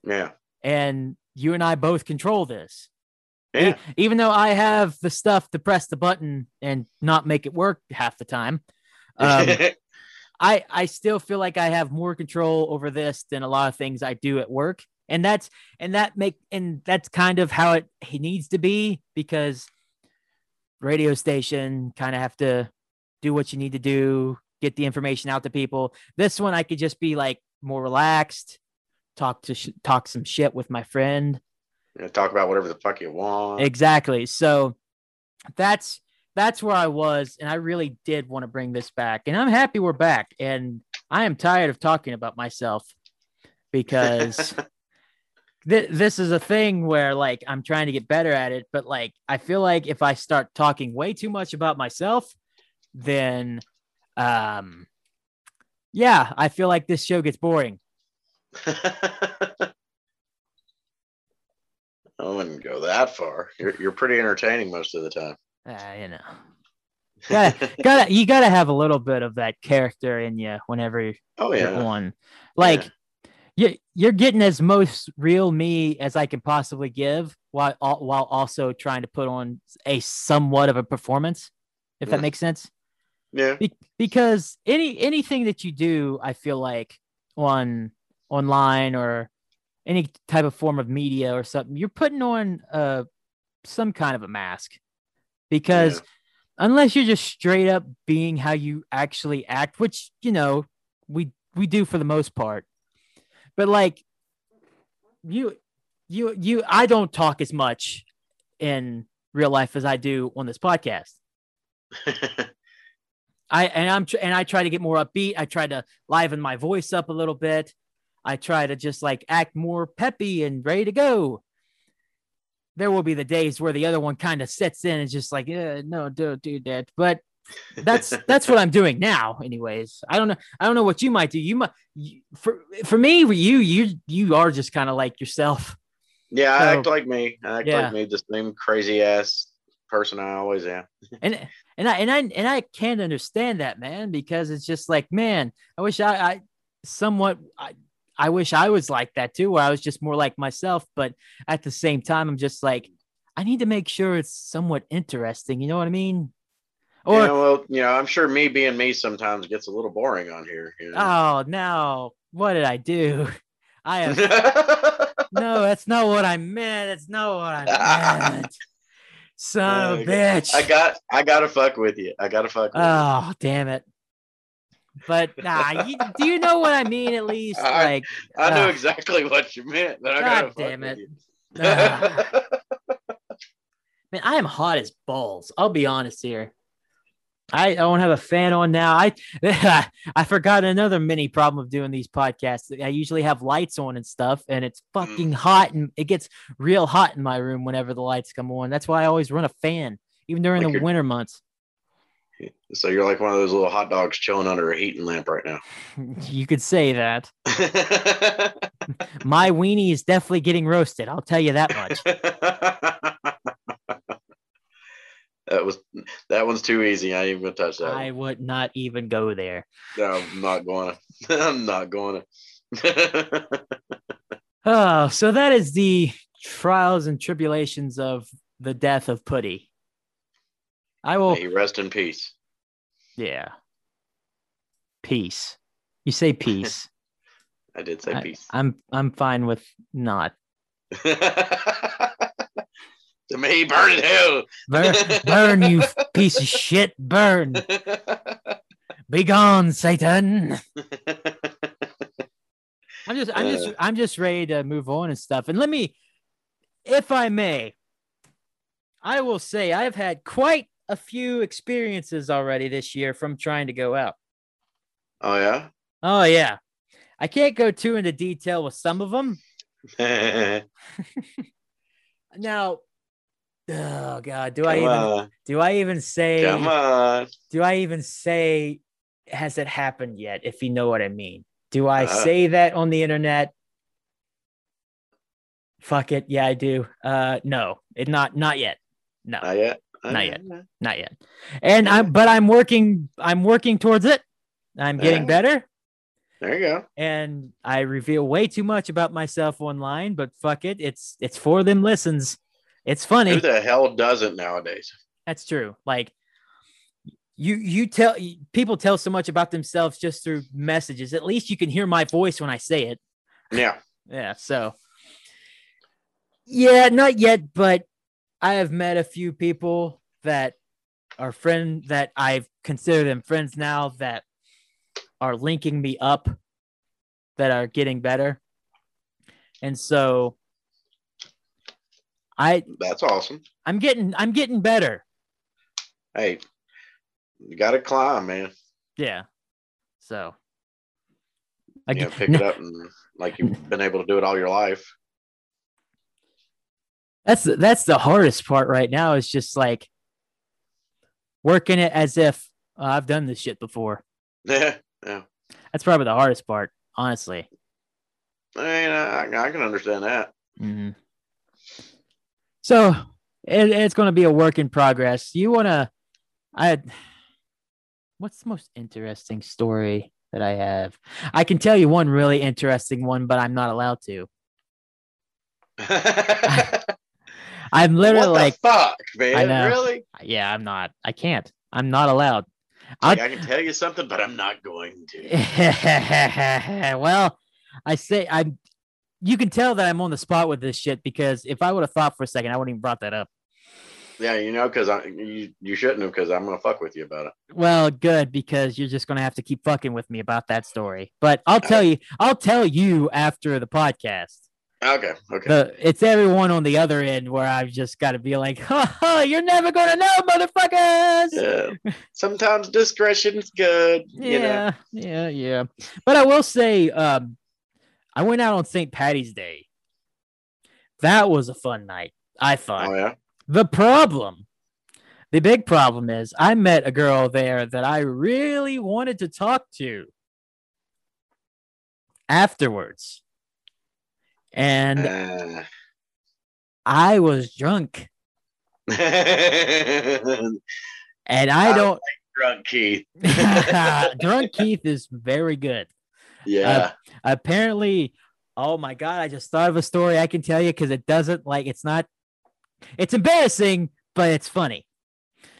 Yeah. And you and I both control this. Yeah. even though I have the stuff to press the button and not make it work half the time, um, I I still feel like I have more control over this than a lot of things I do at work. And that's and that make and that's kind of how it, it needs to be because radio station kind of have to do what you need to do, get the information out to people. This one I could just be like more relaxed, talk to sh- talk some shit with my friend. Talk about whatever the fuck you want. Exactly. So that's that's where I was, and I really did want to bring this back, and I'm happy we're back. And I am tired of talking about myself because th- this is a thing where like I'm trying to get better at it, but like I feel like if I start talking way too much about myself, then um yeah, I feel like this show gets boring. I wouldn't go that far. You're you're pretty entertaining most of the time. Uh, you know. gotta, gotta you gotta have a little bit of that character in you whenever oh yeah you're on. Like yeah. you you're getting as most real me as I can possibly give while while also trying to put on a somewhat of a performance, if that makes sense. Yeah. Be- because any anything that you do, I feel like on online or any type of form of media or something, you're putting on uh some kind of a mask. Because yeah. unless you're just straight up being how you actually act, which you know we we do for the most part, but like you you you I don't talk as much in real life as I do on this podcast. I and I'm and I try to get more upbeat. I try to liven my voice up a little bit. I try to just like act more peppy and ready to go. There will be the days where the other one kind of sets in and just like, eh, no, don't do that. But that's that's what I'm doing now. Anyways, I don't know. I don't know what you might do. You might you, for for me, you you you are just kind of like yourself. Yeah, so, I act like me. I act yeah. like me, the same crazy ass person I always am. and and I and I and I can't understand that, man, because it's just like, man, I wish I, I somewhat I, I wish I was like that too, where I was just more like myself, but at the same time, I'm just like, I need to make sure it's somewhat interesting. You know what I mean? Or yeah, well, you know, I'm sure me being me sometimes gets a little boring on here. You know? Oh no, what did I do? I have no, that's not what I meant. That's not what I meant. Son of a bitch. I got I gotta fuck with you. I gotta fuck Oh, you. damn it. But nah, you, do you know what I mean? At least, I, like I uh, know exactly what you meant, but I God damn it. Uh, man, I am hot as balls. I'll be honest here. I don't have a fan on now. I I forgot another mini problem of doing these podcasts. I usually have lights on and stuff, and it's fucking mm. hot, and it gets real hot in my room whenever the lights come on. That's why I always run a fan, even during like the winter months. So you're like one of those little hot dogs chilling under a heating lamp right now. You could say that. my weenie is definitely getting roasted. I'll tell you that much. That was that one's too easy. I ain't even gonna touch that. I one. would not even go there. No, I'm not going to. I'm not going to. oh, so that is the trials and tribulations of the death of Putty. I will May rest in peace. Yeah. Peace. You say peace. I did say I, peace. I'm I'm fine with not. To me, burn in hell. Burn, burn, you piece of shit. Burn. Be gone, Satan. I'm just, I'm just, uh. I'm just ready to move on and stuff. And let me, if I may, I will say I have had quite a few experiences already this year from trying to go out. Oh yeah. Oh yeah. I can't go too into detail with some of them. now, Oh God, do Come I even on. do I even say Come on. Do I even say has it happened yet? If you know what I mean. Do I uh, say that on the internet? Fuck it. Yeah, I do. Uh no, it not not yet. No. Not yet. Not, not yet. yet. Not yet. And I'm but I'm working I'm working towards it. I'm getting better. There you go. And I reveal way too much about myself online, but fuck it. It's it's for them listens. It's funny. Who the hell doesn't nowadays? That's true. Like you you tell people tell so much about themselves just through messages. At least you can hear my voice when I say it. Yeah. Yeah. So yeah, not yet, but I have met a few people that are friend that I consider them friends now that are linking me up that are getting better. And so I That's awesome. I'm getting I'm getting better. Hey, you got to climb, man. Yeah. So I know, pick it up and like you've been able to do it all your life. That's the, that's the hardest part right now. Is just like working it as if oh, I've done this shit before. Yeah, yeah. That's probably the hardest part, honestly. I mean, I, I can understand that. Mm-hmm. So it, it's going to be a work in progress. You want to? I. What's the most interesting story that I have? I can tell you one really interesting one, but I'm not allowed to. I'm literally like, fuck, man. I know. Really? Yeah, I'm not. I can't. I'm not allowed. Like, I can tell you something, but I'm not going to. well, I say I'm. You can tell that I'm on the spot with this shit because if I would have thought for a second, I wouldn't even brought that up. Yeah, you know, because I you, you shouldn't have because I'm gonna fuck with you about it. Well, good because you're just gonna have to keep fucking with me about that story. But I'll tell you, I'll tell you after the podcast. Okay. Okay. The, it's everyone on the other end where I've just got to be like, ha, ha, you're never going to know, motherfuckers. Yeah. Sometimes discretion's good. yeah. You know? Yeah. Yeah. But I will say, um, I went out on St. Patty's Day. That was a fun night, I thought. Oh, yeah. The problem, the big problem is I met a girl there that I really wanted to talk to afterwards and uh, I was drunk. and I don't like drunk Keith. drunk Keith is very good. Yeah. Uh, apparently, oh my god, I just thought of a story I can tell you because it doesn't like it's not it's embarrassing, but it's funny.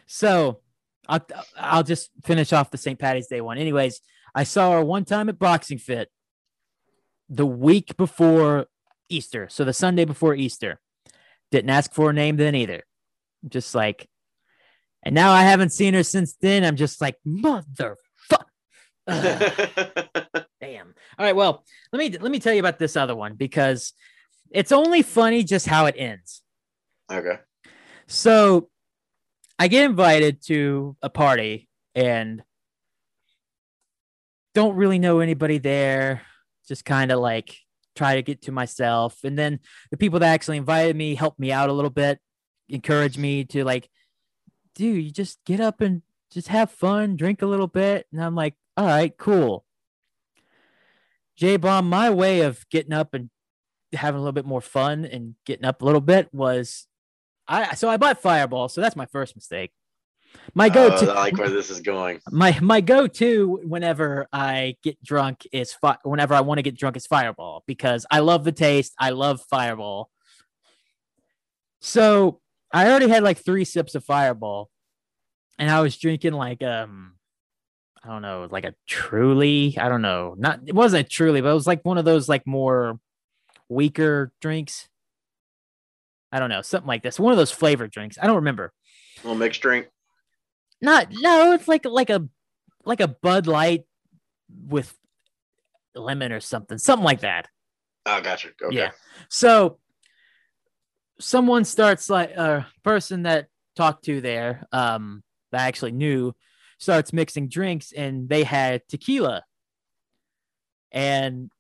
So I'll I'll just finish off the St. Patty's Day one. Anyways, I saw her one time at Boxing Fit the week before Easter. So the Sunday before Easter. Didn't ask for a name then either. Just like, and now I haven't seen her since then. I'm just like, motherfucker. Damn. All right. Well, let me let me tell you about this other one because it's only funny just how it ends. Okay. So I get invited to a party and don't really know anybody there. Just kind of like try to get to myself. And then the people that actually invited me helped me out a little bit, encouraged me to like, dude, you just get up and just have fun, drink a little bit. And I'm like, all right, cool. J Bomb, my way of getting up and having a little bit more fun and getting up a little bit was I so I bought Fireball, so that's my first mistake. My go-to, uh, I like where this is going. My my go-to whenever I get drunk is fi- whenever I want to get drunk is Fireball because I love the taste. I love Fireball. So I already had like three sips of Fireball, and I was drinking like um, I don't know, like a Truly. I don't know, not it wasn't a Truly, but it was like one of those like more weaker drinks. I don't know, something like this. One of those flavored drinks. I don't remember. A little mixed drink. Not no, it's like like a like a Bud Light with lemon or something, something like that. Oh, gotcha. Okay. Yeah. So someone starts like a person that talked to there, um, that I actually knew, starts mixing drinks, and they had tequila, and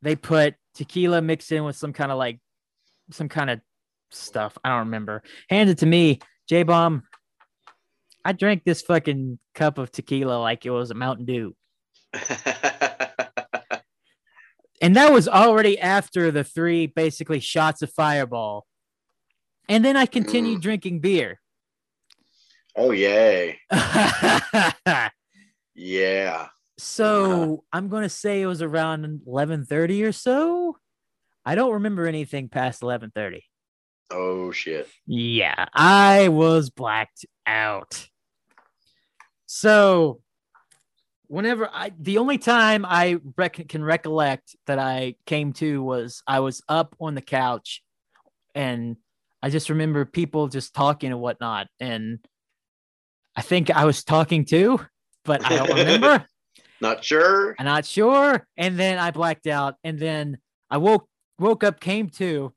they put tequila mixed in with some kind of like some kind of stuff. I don't remember. Handed to me, J Bomb. I drank this fucking cup of tequila like it was a Mountain Dew. and that was already after the three basically shots of fireball. And then I continued mm. drinking beer. Oh yay. yeah. So I'm gonna say it was around 11:30 or so. I don't remember anything past 11:30. Oh shit. Yeah, I was blacked out. So whenever I the only time I rec- can recollect that I came to was I was up on the couch and I just remember people just talking and whatnot. And I think I was talking too, but I don't remember. not sure. I'm not sure. And then I blacked out. And then I woke woke up, came to,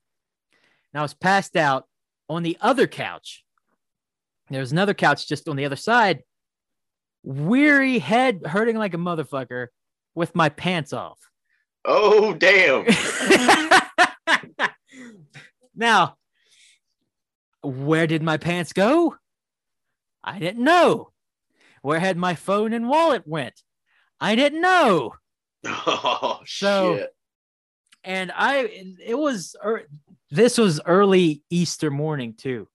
and I was passed out on the other couch. There was another couch just on the other side weary head hurting like a motherfucker with my pants off. Oh, damn. now, where did my pants go? I didn't know. Where had my phone and wallet went? I didn't know. Oh, so, shit. And I, it was, er, this was early Easter morning too.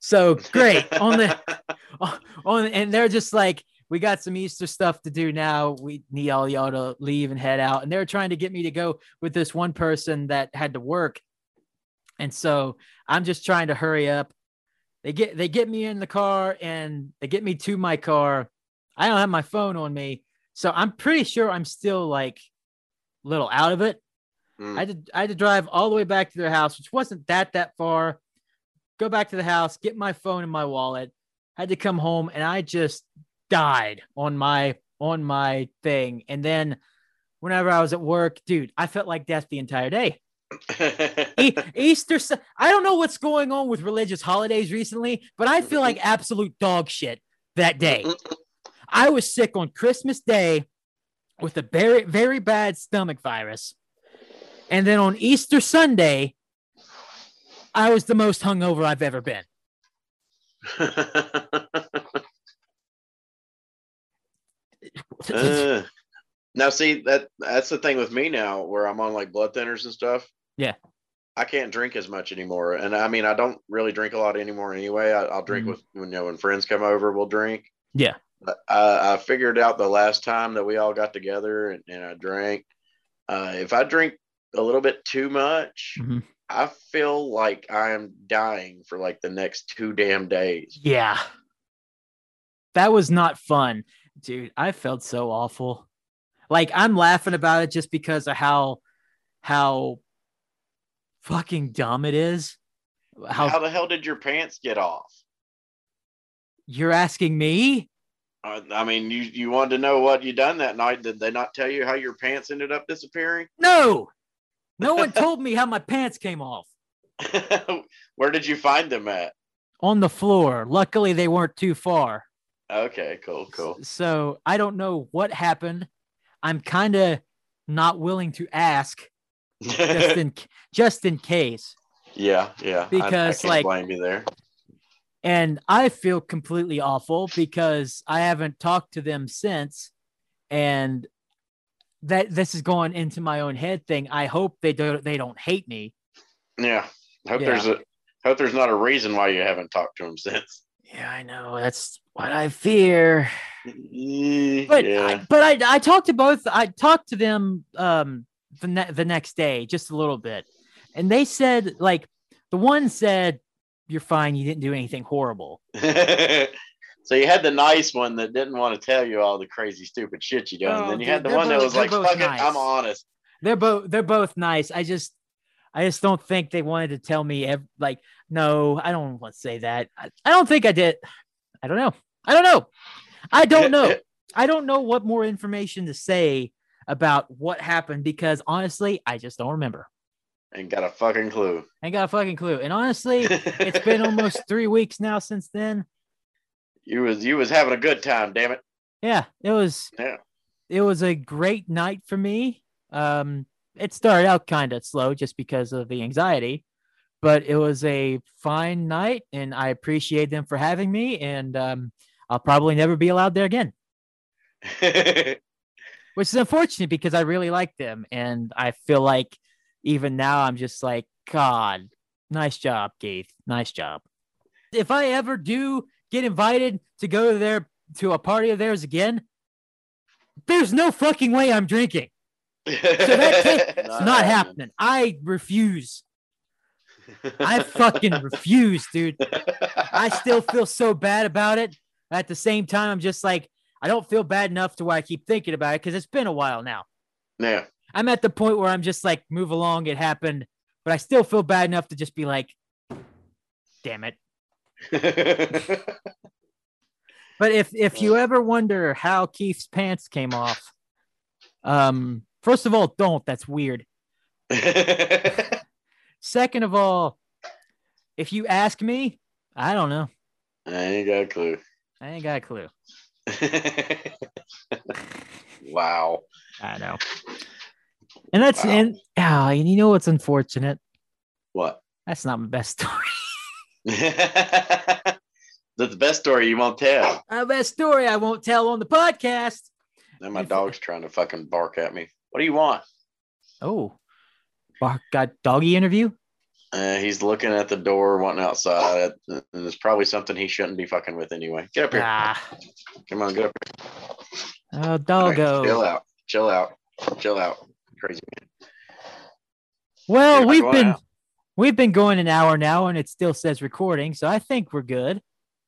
So great on the on and they're just like we got some Easter stuff to do now. We need all y'all to leave and head out. And they're trying to get me to go with this one person that had to work. And so I'm just trying to hurry up. They get they get me in the car and they get me to my car. I don't have my phone on me. So I'm pretty sure I'm still like a little out of it. Mm. I had to I had to drive all the way back to their house, which wasn't that that far go back to the house, get my phone and my wallet. Had to come home and I just died on my on my thing. And then whenever I was at work, dude, I felt like death the entire day. e- Easter, I don't know what's going on with religious holidays recently, but I feel like absolute dog shit that day. I was sick on Christmas Day with a very, very bad stomach virus. And then on Easter Sunday, I was the most hungover I've ever been. uh, now, see that that's the thing with me now, where I'm on like blood thinners and stuff. Yeah, I can't drink as much anymore, and I mean, I don't really drink a lot anymore anyway. I, will drink mm-hmm. with you know when friends come over, we'll drink. Yeah, but I, I figured out the last time that we all got together and, and I drank. Uh, if I drink a little bit too much, mm-hmm. I feel like I am dying for like the next two damn days. Yeah. That was not fun. Dude, I felt so awful. Like I'm laughing about it just because of how how fucking dumb it is. How, how the hell did your pants get off? You're asking me? Uh, I mean, you you wanted to know what you done that night. Did they not tell you how your pants ended up disappearing? No, no one told me how my pants came off. Where did you find them at? On the floor. Luckily, they weren't too far. Okay, cool, cool. So I don't know what happened. I'm kind of not willing to ask, just in just in case. Yeah, yeah. Because I, I like blame you there. And I feel completely awful because I haven't talked to them since, and that this is going into my own head thing. I hope they don't they don't hate me. Yeah. Hope yeah. there's a hope there's not a reason why you haven't talked to them since. Yeah, I know. That's what I fear. Mm, but yeah. I, but I I talked to both. I talked to them um the ne- the next day just a little bit, and they said like the one said you're fine. You didn't do anything horrible. So you had the nice one that didn't want to tell you all the crazy, stupid shit you. Oh, and then you had the one both, that was like, "Fuck nice. it, I'm honest." They're both they're both nice. I just I just don't think they wanted to tell me ev- like no, I don't want to say that. I, I don't think I did. I don't know. I don't know. I don't know. I don't know what more information to say about what happened because honestly, I just don't remember. Ain't got a fucking clue. Ain't got a fucking clue. And honestly, it's been almost three weeks now since then you was you was having a good time, damn it. Yeah, it was. Yeah, it was a great night for me. Um, it started out kind of slow just because of the anxiety, but it was a fine night, and I appreciate them for having me. And um, I'll probably never be allowed there again, which is unfortunate because I really like them, and I feel like even now I'm just like, God, nice job, Keith, nice job. If I ever do get invited to go there to a party of theirs again, there's no fucking way I'm drinking. So that's not, not happening. I refuse. I fucking refuse, dude. I still feel so bad about it. At the same time, I'm just like, I don't feel bad enough to where I keep thinking about it because it's been a while now. Yeah. I'm at the point where I'm just like, move along. It happened, but I still feel bad enough to just be like, damn it. but if if you ever wonder how Keith's pants came off, um, first of all, don't. That's weird. Second of all, if you ask me, I don't know. I ain't got a clue. I ain't got a clue. wow. I know. And that's Wow. and ah, and you know what's unfortunate? What? That's not my best story. That's the best story you won't tell. my best story I won't tell on the podcast. Now my If- dog's trying to fucking bark at me. What do you want? Oh, Bark got doggy interview. Uh, he's looking at the door, wanting outside, and it's probably something he shouldn't be fucking with anyway. Get up here. Ah, Come on, get up here. oh, All right, doggo. chill out. Chill out. Chill out. Crazy man. Well, we've been out. We've been going an hour now, and it still says recording, so I think we're good.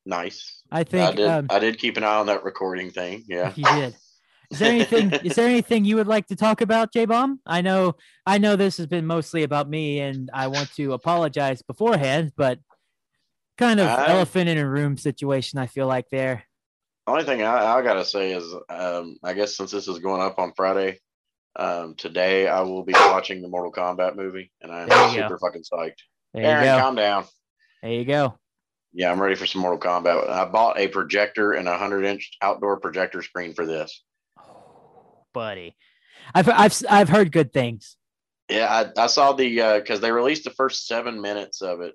Nice. I I think did. um, I did keep an eye on that recording thing. Yeah. you did. Is there anything? is there anything you would like to talk about, J Bomb? I know, I know this has been mostly about me, and I want to apologize beforehand, but kind of I- elephant in a room situation. I feel like there. The only thing I, I gotta say is, um, I guess since this is going up on Friday, um, today I will be watching the Mortal Kombat movie, and I'm There you super fucking psyched. There Aaron, you go. calm down. There you go. Yeah, I'm ready for some Mortal Kombat. I bought a projector and a hundred inch outdoor projector screen for this. Oh, buddy, I've I've I've heard good things. Yeah, I, I saw the uh because they released the first seven minutes of it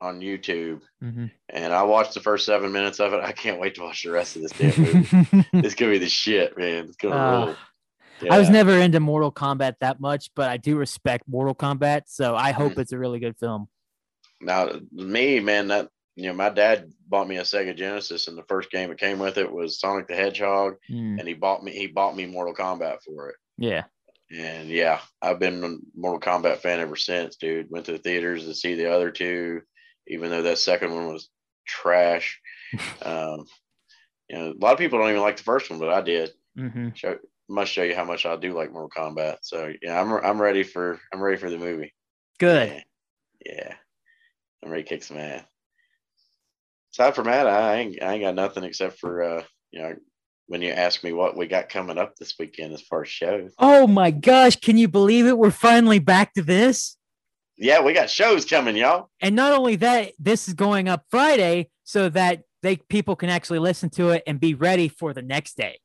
on YouTube, Mhm. and I watched the first seven minutes of it. I can't wait to watch the rest of this damn movie. it's gonna be the shit, man. It's gonna Uh, roll. I was never into Mortal Kombat that much, but I do respect Mortal Kombat, so I hope Mhm. it's a really good film. Now, me, man, that you know, my dad bought me a Sega Genesis, and the first game it came with it was Sonic the Hedgehog, Mm, and he bought me he bought me Mortal Kombat for it. yeah. And yeah, I've been a Mortal Kombat fan ever since, dude. Went to the theaters to see the other two, even though that second one was trash. um, you know, a lot of people don't even like the first one, but I did. hmm Show, must show you how much I do like Mortal Kombat. So yeah, I'm I'm ready for I'm ready for the movie. Good. Yeah, yeah. I'm ready to kick some ass. Aside from that, I ain't I ain't got nothing except for uh, you know, when you ask me what we got coming up this weekend as far as shows. Oh my gosh, can you believe it? We're finally back to this. Yeah, we got shows coming, y'all. And not only that, this is going up Friday so that they people can actually listen to it and be ready for the next day.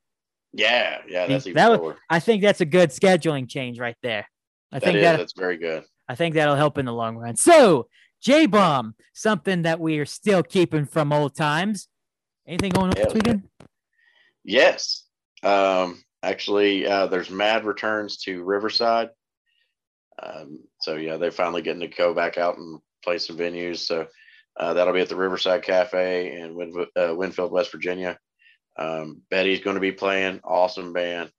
Yeah, yeah, that's That even was- I think that's a good scheduling change right there. I That think is, that that's very good. I think that'll help in the long run. So, J Bomb, something that we are still keeping from old times. Anything going on Hell this weekend? Yes. Um, actually, uh, there's Mad returns to Riverside. Um, so yeah, they're finally getting to go back out and play some venues. So uh, that'll be at the Riverside Cafe in Win- uh, Winfield, West Virginia. Um, Betty's going to be playing. Awesome band.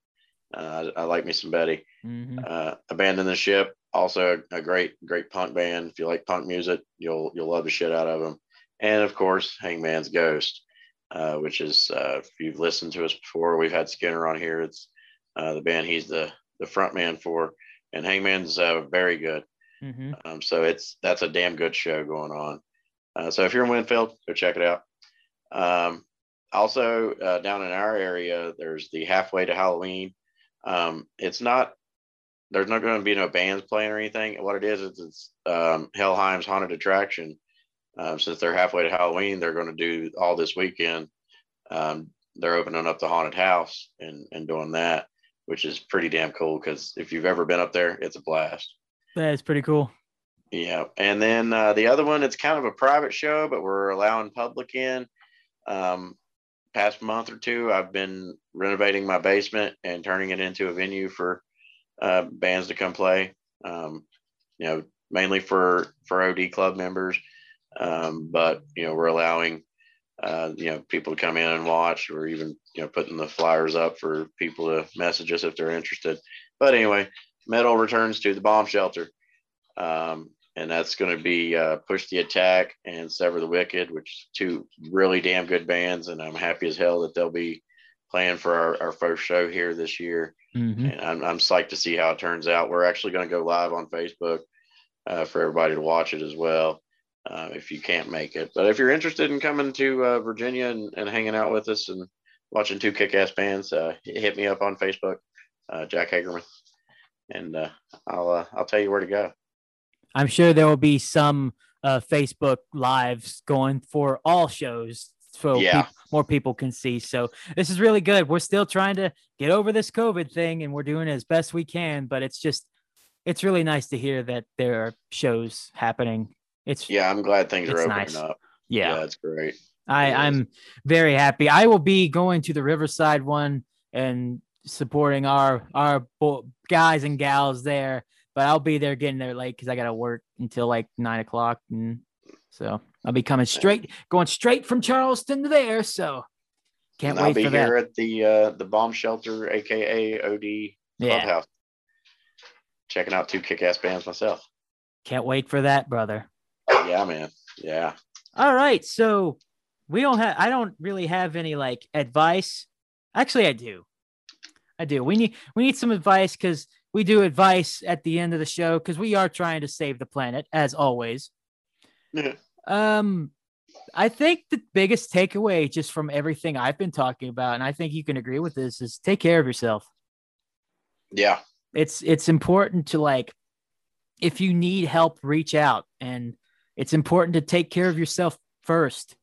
Uh, I, I like me some Betty. Mhm. Uh, Abandon the Ship, also a, a great, great punk band. If you like punk music, you'll you'll love the shit out of them. And of course, Hangman's Ghost, uh, which is uh, if you've listened to us before, we've had Skinner on here. It's uh, the band he's the the front man for, and Hangman's uh, very good. Mhm. Um, so it's that's a damn good show going on. Uh, so if you're in Winfield, go check it out. Um, also uh, down in our area, there's the halfway to Halloween. Um, it's not there's not going to be no bands playing or anything. What it is is it's um, Hellheim's haunted attraction. Um, since they're halfway to Halloween, they're going to do all this weekend. Um, they're opening up the haunted house and and doing that, which is pretty damn cool. Because if you've ever been up there, it's a blast. That is pretty cool. Yeah, and then uh, the other one, it's kind of a private show, but we're allowing public in. Um, past month or two, I've been renovating my basement and turning it into a venue for uh, bands to come play. Um, you know, mainly for for OD club members, um, but you know, we're allowing uh, you know people to come in and watch, or even you know putting the flyers up for people to message us if they're interested. But anyway, metal returns to the bomb shelter. Um, and that's going to be uh, Push the Attack and Sever the Wicked, which two really damn good bands, and I'm happy as hell that they'll be playing for our, our first show here this year. Mm-hmm. And I'm, I'm psyched to see how it turns out. We're actually going to go live on Facebook uh, for everybody to watch it as well. Uh, if you can't make it, but if you're interested in coming to uh, Virginia and, and, hanging out with us and watching two kick-ass bands, uh, hit me up on Facebook, uh, Jack Hagerman, and uh, I'll I'll tell you where to go. I'm sure there will be some uh, Facebook lives going for all shows so yeah. pe- more people can see. So this is really good. We're still trying to get over this COVID thing and we're doing as best we can, but it's just it's really nice to hear that there are shows happening. It's yeah, I'm glad things are opening nice. up. Yeah. yeah, that's great. I, I'm very happy. I will be going to the Riverside one and supporting our our guys and gals there but I'll be there getting there late because I got to work until like nine o'clock, and so I'll be coming straight, going straight from Charleston to there. So can't and wait. I'll be here at the uh, the bomb shelter, aka OD yeah. checking out two kick-ass bands myself. Can't wait for that, brother. Yeah, man. Yeah. All right, so we don't have. I don't really have any like advice. Actually, I do. I do. We need we need some advice because we do advice at the end of the show because we are trying to save the planet as always. Yeah. Um, I think the biggest takeaway just from everything I've been talking about, and I think you can agree with this, is take care of yourself. Yeah. It's it's important to like if you need help, reach out. And it's important to take care of yourself first.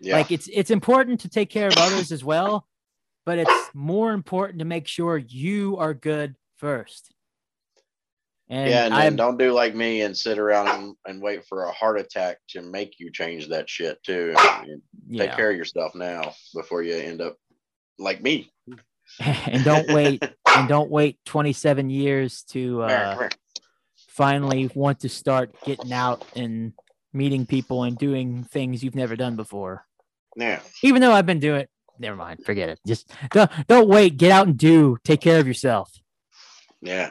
Yeah. Like it's it's important to take care of others as well, but it's more important to make sure you are good first. And yeah, and, and don't do like me and sit around and, and, wait for a heart attack to make you change that shit too. yeah. Take care of yourself now before you end up like me. and don't wait and don't wait 27 years to uh, finally want to start getting out and meeting people and doing things you've never done before. Yeah. Even though I've been doing never mind, forget it. Just don't, don't wait, get out and do. Take care of yourself. Yeah.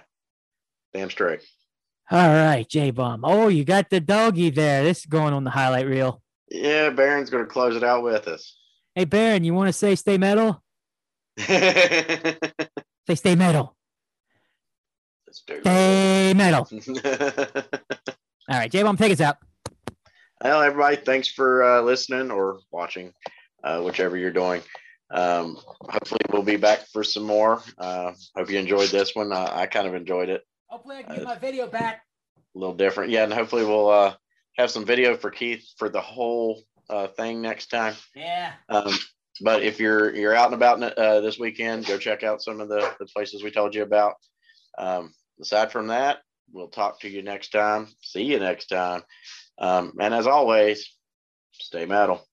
Damn straight. All right, J Bomb. Oh, you got the doggy there. This is going on the highlight reel. Yeah, Baron's going to close it out with us. Hey, Baron, you want to say stay metal? say stay metal. Stay metal. All right, J Bomb, take us out. Well, everybody, thanks for uh, listening or watching, uh, whichever you're doing. Um, hopefully, we'll be back for some more. Uh, hope you enjoyed this one. Uh, I kind of enjoyed it. Hopefully, I can get my video back. A little different, yeah, and hopefully, we'll uh, have some video for Keith for the whole uh, thing next time. Yeah. Um, but if you're you're out and about uh, this weekend, go check out some of the, the places we told you about. Um, aside from that, we'll talk to you next time. See you next time. Um, and as always, stay metal.